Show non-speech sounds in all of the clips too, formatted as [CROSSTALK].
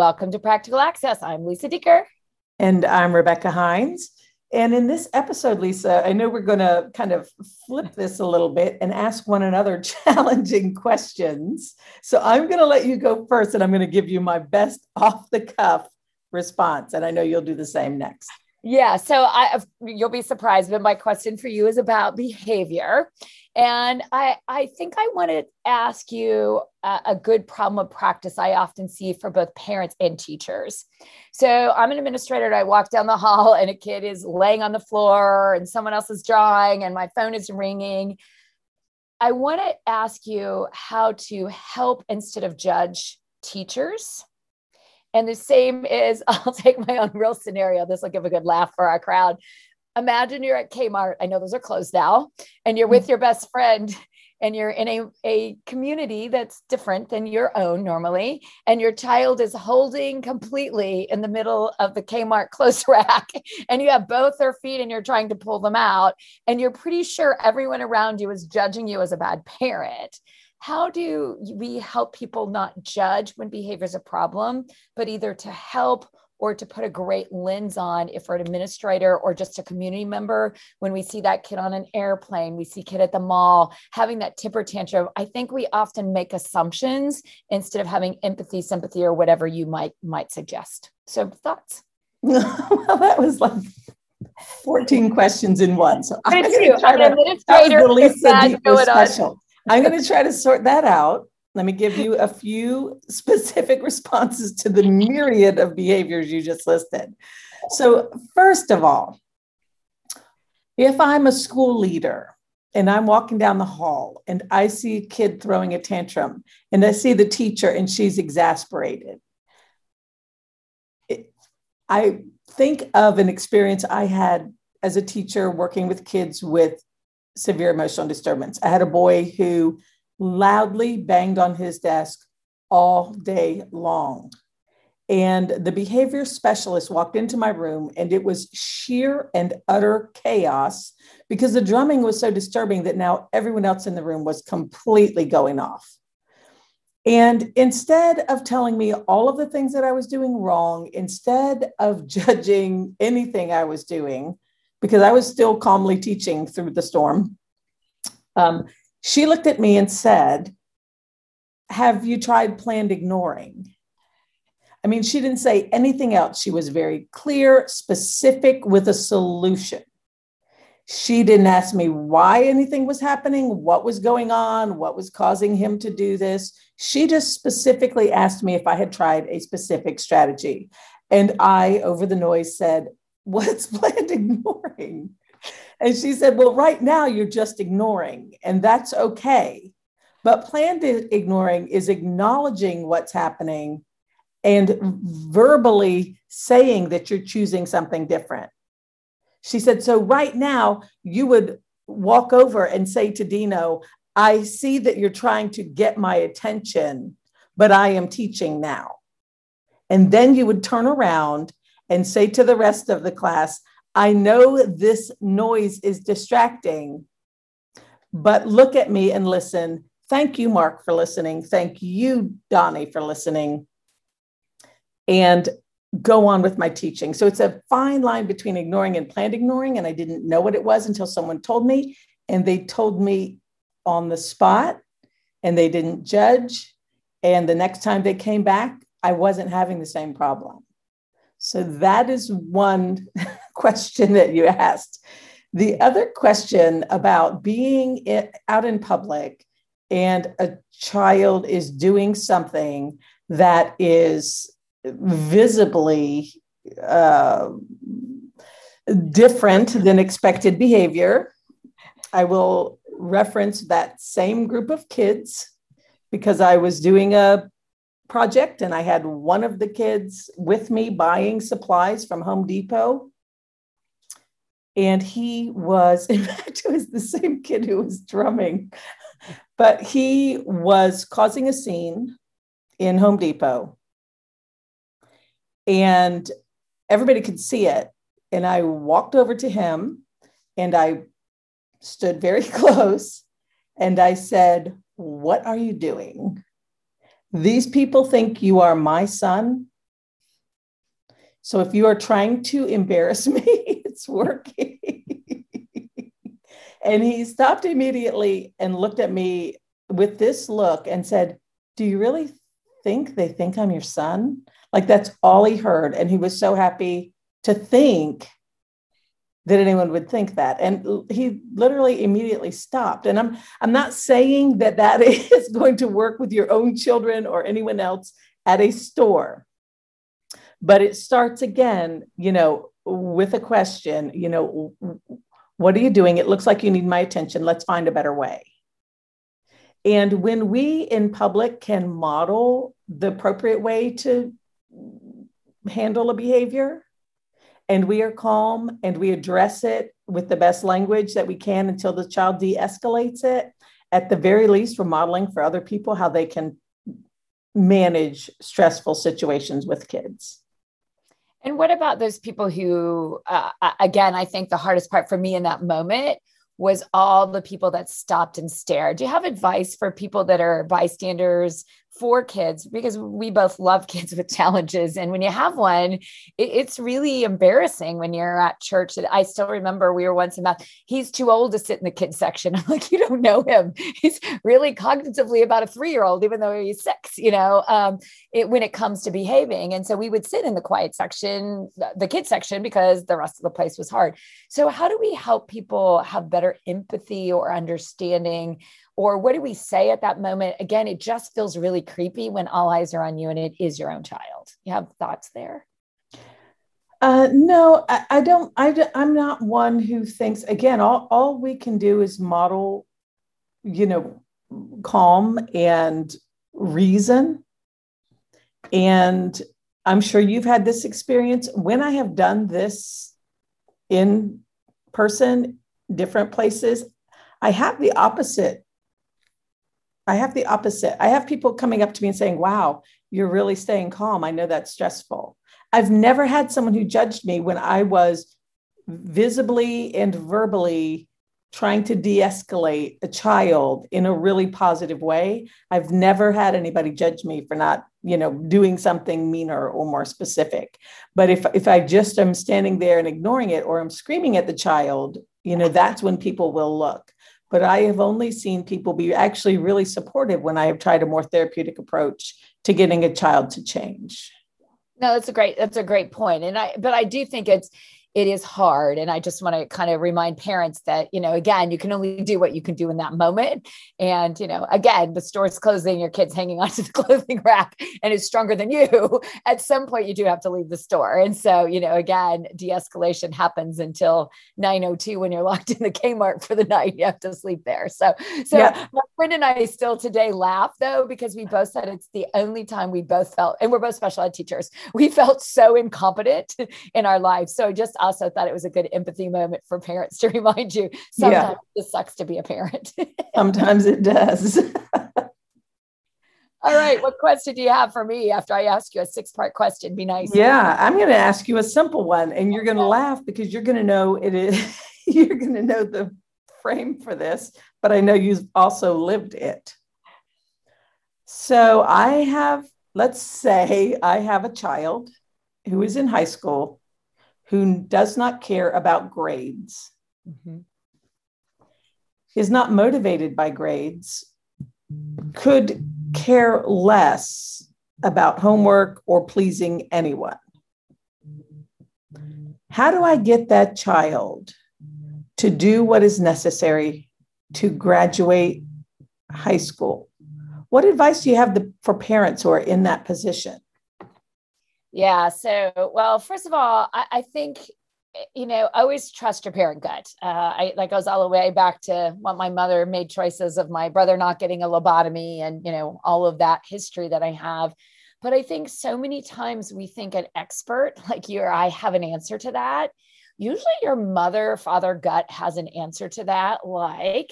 Welcome to Practical Access. I'm Lisa Dieker. And I'm Rebecca Hines. And in this episode, Lisa, I know we're going to kind of flip this a little bit and ask one another [LAUGHS] challenging questions. So I'm going to let you go first, and I'm going to give you my best off the cuff response. And I know you'll do the same next. Yeah. So I, you'll be surprised, but my question for you is about behavior. And I, I think I want to ask you a, a, good problem of practice I often see for both parents and teachers. So I'm an administrator and I walk down the hall and a kid is laying on the floor and someone else is drawing and my phone is ringing. I want to ask you how to help instead of judge teachers and the same is, [LAUGHS] I'll take my own real scenario. This will give a good laugh for our crowd. Imagine you're at Kmart. I know those are closed now, and you're with mm. your best friend, and you're in a, a community that's different than your own normally. And your child is holding completely in the middle of the Kmart [LAUGHS] clothes rack, and you have both their feet and you're trying to pull them out. And you're pretty sure everyone around you is judging you as a bad parent how do we help people not judge when behavior is a problem, but either to help or to put a great lens on if we're an administrator or just a community member? When we see that kid on an airplane we see kid at the mall having that temper tantrum i think we often make assumptions instead of having empathy sympathy or whatever you might might suggest. So thoughts? [LAUGHS] Well that was like 14 questions in one so i'm going to try to, administrator the Lisa special. I'm going to try to sort that out. Let me give you a few [LAUGHS] specific responses to the myriad of behaviors you just listed. So, first of all, if I'm a school leader and I'm walking down the hall and I see a kid throwing a tantrum and I see the teacher and she's exasperated, it, I think of an experience I had as a teacher working with kids with severe emotional disturbance. I had a boy who loudly banged on his desk all day long. And the behavior specialist walked into my room, and it was sheer and utter chaos because the drumming was so disturbing that now everyone else in the room was completely going off. And instead of telling me all of the things that I was doing wrong, instead of [LAUGHS] judging anything I was doing, because I was still calmly teaching through the storm. Um, she looked at me and said, Have you tried planned ignoring? I mean, she didn't say anything else. She was very clear, specific with a solution. She didn't ask me why anything was happening, what was going on, what was causing him to do this. She just specifically asked me if I had tried a specific strategy. And I, over the noise, said, What's [LAUGHS] planned ignoring? And she said, Well, right now you're just ignoring, and that's okay. But planned ignoring is acknowledging what's happening and verbally saying that you're choosing something different. She said, So right now you would walk over and say to Dino, I see that you're trying to get my attention, but I am teaching now. And then you would turn around and say to the rest of the class, I know this noise is distracting, but look at me and listen. Thank you, Mark, for listening. Thank you, Donnie, for listening. And go on with my teaching. So it's a fine line between ignoring and planned ignoring. And I didn't know what it was until someone told me. And they told me on the spot and they didn't judge. And the next time they came back, I wasn't having the same problem. So that is one [LAUGHS] question that you asked. The other question about being in, out in public and a child is doing something that is visibly uh, different than expected behavior. I will reference that same group of kids because I was doing a project and I had one of the kids with me buying supplies from Home Depot. And he was, [LAUGHS] in fact, it was the same kid who was drumming, but he was causing a scene in Home Depot. And everybody could see it. And I walked over to him and I stood very [LAUGHS] close and I said, What are you doing? These people think you are my son So if you are trying to embarrass me, [LAUGHS] it's working. [LAUGHS] and he stopped immediately and looked at me with this look and said, Do you really think they think I'm your son? Like that's all he heard. And he was so happy to think that anyone would think that. And he literally immediately stopped. And i'm i'm not saying that that [LAUGHS] is going to work with your own children or anyone else at a store. But it starts again you know with a question you know what are you doing? It looks like you need my attention. Let's find a better way. And when we in public can model the appropriate way to handle a behavior and we are calm and we address it with the best language that we can until the child de escalates it, at the very least, we're modeling for other people how they can manage stressful situations with kids. And what about those people who, uh, again, I think the hardest part for me in that moment was all the people that stopped and stared. Do you have advice for people that are bystanders for kids because we both love kids with challenges. And when you have one, it, it's really embarrassing when you're at church. I still remember we were once in math. He's too old to sit in the kids section. [LAUGHS] I'm like, you don't know him. He's really cognitively about a three year old, even though he's six, you know, um, it, when it comes to behaving. And so we would sit in the quiet section, the kids section, because the rest of the place was hard. So, how do we help people have better empathy or understanding or what do we say at that moment? Again, it just feels really creepy when all eyes are on you and it is your own child. You have thoughts there? Uh, no, I, I don't. I, I'm not one who thinks, again, all, all we can do is model, you know, calm and reason. And I'm sure you've had this experience. When I have done this in person, different places, I have the opposite I have the opposite. I have people coming up to me and saying, Wow, you're really staying calm. I know that's stressful. I've never had someone who judged me when I was visibly and verbally trying to de escalate a child in a really positive way. I've never had anybody judge me for not, you know, doing something meaner or more specific. But if, if I just am standing there and ignoring it or I'm screaming at the child, you know, that's when people will look but I have only seen people be actually really supportive when I have tried a more therapeutic approach to getting a child to change. No, that's a great that's a great point. And I but I do think it's it is hard and i just want to kind of remind parents that you know again you can only do what you can do in that moment and you know again the store's closing your kids hanging [LAUGHS] onto the clothing rack and is stronger than you. [LAUGHS] At some point you do have to leave the store and so you know again de-escalation happens until 902 when you're [LAUGHS] locked in the kmart for the night you have to sleep there. So so yeah. my friend and i still today laugh though because we both said it's the only time we both felt and we're both special ed teachers we felt so incompetent in our lives. So just also thought it was a good empathy moment for parents to [LAUGHS] remind you sometimes yeah. it sucks to be a parent. [LAUGHS] sometimes it does. [LAUGHS] All right. What question do you have for me after I ask you a six part question? Be nice. Yeah, I'm going to ask you a simple one and you're going to laugh because you're going to know it is, you're going to know the frame for this, but I know you've also lived it. So I have, let's say I have a child who is in high school who does not care about grades, mm-hmm. is not motivated by grades, could care less about homework or pleasing anyone. How do I get that child to do what is necessary to graduate high school? What advice do you have for parents who are in that position? Yeah. So, well, first of all, I, I think you know always trust your parent gut uh, i that goes all the way back to what my mother made choices of my brother not getting a lobotomy and you know all of that history that i have but i think so many times we think an expert like you or i have an answer to that usually your mother father gut has an answer to that like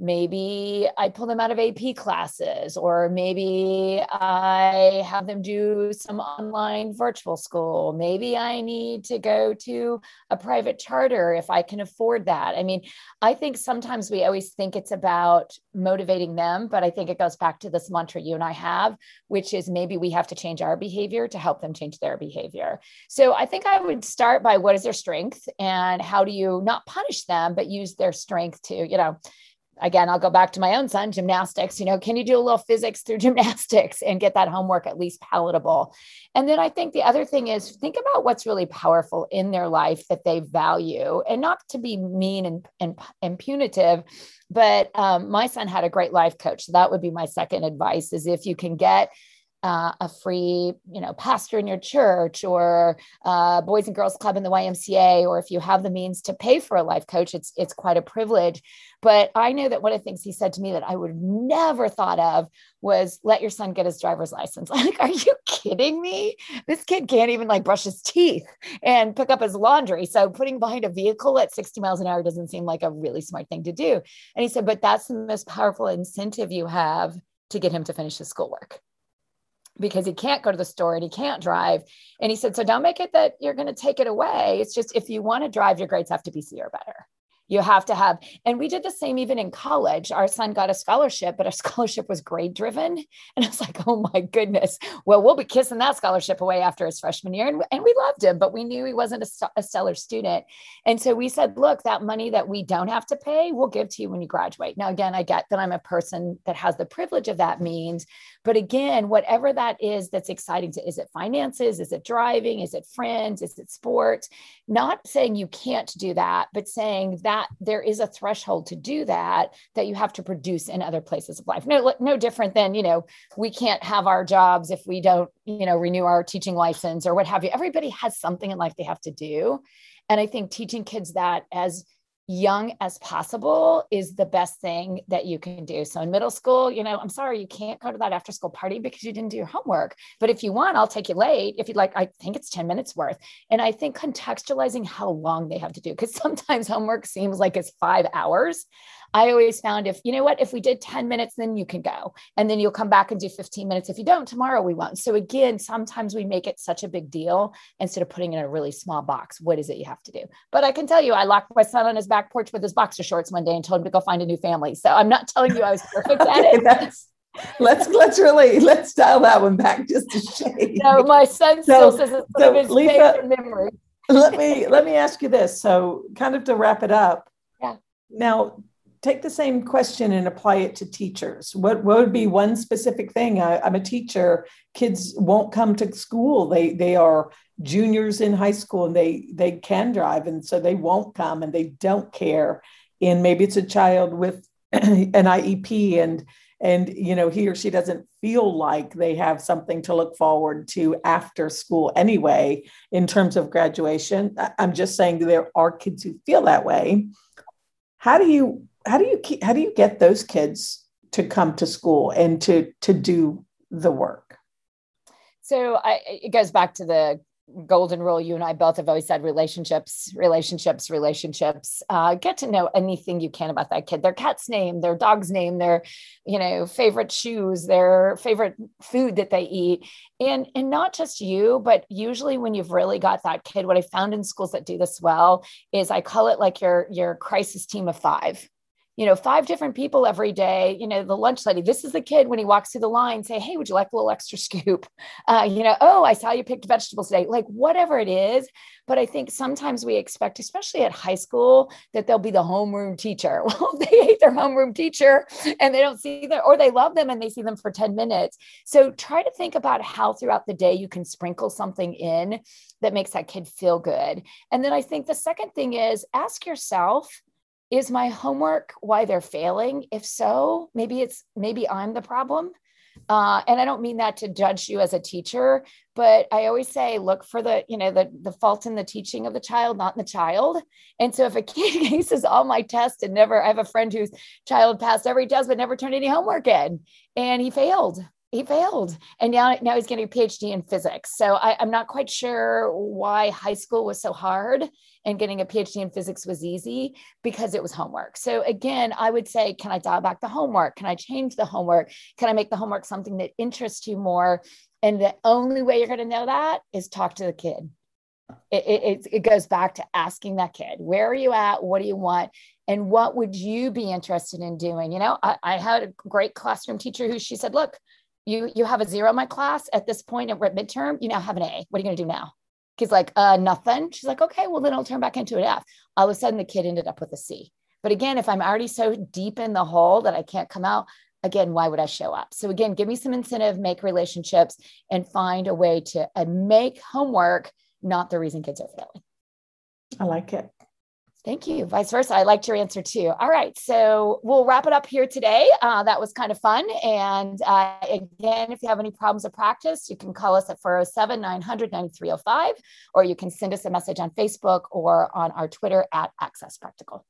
maybe I pull them out of AP classes, or maybe I have them do some online virtual school. Maybe I need to go to a private charter if I can afford that. I mean, I think sometimes we always think it's about motivating them, but I think it goes back to this mantra you and I have, which is maybe we have to change our behavior to help them change their behavior. So I think I would start by what is their strength and how do you not punish them, but use their strength to, you know, again, I'll go back to my own son, gymnastics. You know, can you do a little physics through [LAUGHS] gymnastics and get that homework at least palatable? And then I think the other thing is think about what's really powerful in their life that they value and not to be mean and, and, and punitive. But um, my son had a great life coach. So that would be my second advice is if you can get uh, a free, you know, pastor in your church or uh, Boys and Girls Club in the YMCA, or if you have the means to pay for a life coach, it's it's quite a privilege. But I know that one of the things he said to me that I would never thought of was let your son get his driver's license. [LAUGHS] like, are you kidding me? This kid can't even like brush his teeth and pick up his laundry. So putting behind a vehicle at 60 miles an hour doesn't seem like a really smart thing to do. And he said, but that's the most powerful incentive you have to get him to finish his schoolwork because he can't go to the store and he can't drive. And he said, So don't make it that you're going to take it away. It's just if you want to drive, your grades have to be C or better you have to have and we did the same even in college. Our son got a scholarship but our [LAUGHS] scholarship was grade driven. And i was like oh my goodness. Well we'll be kissing that scholarship away after his freshman year and, and we loved him but we knew he wasn't a, a stellar student. And so we said look that money that we don't have to pay we'll give to you when you graduate. Now again i get that i'm a person that has the privilege of that means but again whatever that is that's exciting to is it finances? Is it driving? Is it friends? Is it sports not saying you can't do that but saying that that there is a threshold to do that that you have to produce in other places of life. No no different than you know we can't have our jobs if we don't you know renew our teaching license or what have you. Everybody has something in life they have to do. And i think teaching kids that as young as possible is the best thing that you can do. So in middle school, you know, I'm sorry, you can't go to that after school party because you didn't do your homework. But if you want, I'll take you late. If you'd like, I think it's 10 minutes worth. And I think contextualizing how long they have to do, because [LAUGHS] sometimes homework seems like it's five hours. I always found if, you know what, if we did 10 minutes, then you can go. And then you'll come back and do 15 minutes. If you don't, tomorrow we won't. So again, sometimes we make it such a big deal instead of putting it in a really small box. What is it you have to do? But I can tell you, I locked my son on his back porch with his boxer shorts one day and told him to go find a new family. So I'm not telling you I was perfect at [LAUGHS] it. let's let's really let's dial that one back just a shade. No, my son still so, says it's so of his Lisa, memory. let me let me ask you this. So kind of to wrap it up. Yeah. Now take the same question and apply it to teachers. What, what would be one specific thing? I, am a teacher. Kids won't come to school. They they are juniors in high school and they they can drive, and so they won't come and they don't care. And maybe it's a child with [CLEARS THROAT] an IEP and and you know he or she doesn't feel like they have something to look forward to after school anyway in terms of graduation i'm just saying there are kids who feel that way how do you how do you keep, how do you get those kids to come to school and to to do the work? So I, it goes back to the golden rule you and i both have always said relationships relationships relationships. Uh, get to know anything you can about that kid. Their cat's name their dog's name their you know favorite shoes their favorite food that they eat. And and not just you but usually when you've really got that kid what i found in schools that do this well is i call it like your your crisis team of five you know, five different people every day, you know, the lunch lady, this is the kid when he walks through the line, say, Hey, would you like a little extra scoop? [LAUGHS] Uh, you know, oh, I saw you picked vegetables today, like whatever it is. But I think sometimes we expect, especially at high school, that they'll be the homeroom teacher. [LAUGHS] Well, they hate their homeroom teacher and they don't see them, or they love them and they see them for 10 minutes. So try to think about how throughout the day you can sprinkle something in that makes that kid feel good. And then I think the second thing is ask yourself, is my homework why they're failing? If so maybe it's maybe i'm the problem. Uh, and i don't mean that to judge you as a teacher but i always say look for the you know the, the fault in the teaching of the child not in the child. And so if a kid aces all my tests and never i have a friend whose child passed every test but never turned any homework in and he failed he failed. And now now he's getting a phd in physics. So I, am not quite sure why high school was so hard and getting a phd in physics was easy because it was homework. So again i would say can i dial back the homework? Can i change the homework? Can i make the homework something that interests you more? And the only way you're going to know that is talk to the kid. It, it, it goes back to asking that kid where are you at? What do you want? And what would you be interested in doing? You know I, I had a great classroom teacher who she said look you you have a zero in my class at this point at midterm. You now have an a. What are you going to do now kid's like uh nothing? She's like okay well then i'll turn back into an f. All of a sudden the kid ended up with a c. But again if i'm already so deep in the hole that i can't come out again why would i show up? So again give me some incentive make relationships and find a way to uh, make homework not the reason kids are failing. I like it Thank you. Vice versa. I liked your answer too. All right. So we'll wrap it up here today. Uh, that was kind of fun. And uh, again, if you have any problems of practice, you can call us at 407 900 9305, or you can send us a message on Facebook or on our Twitter at Access Practical.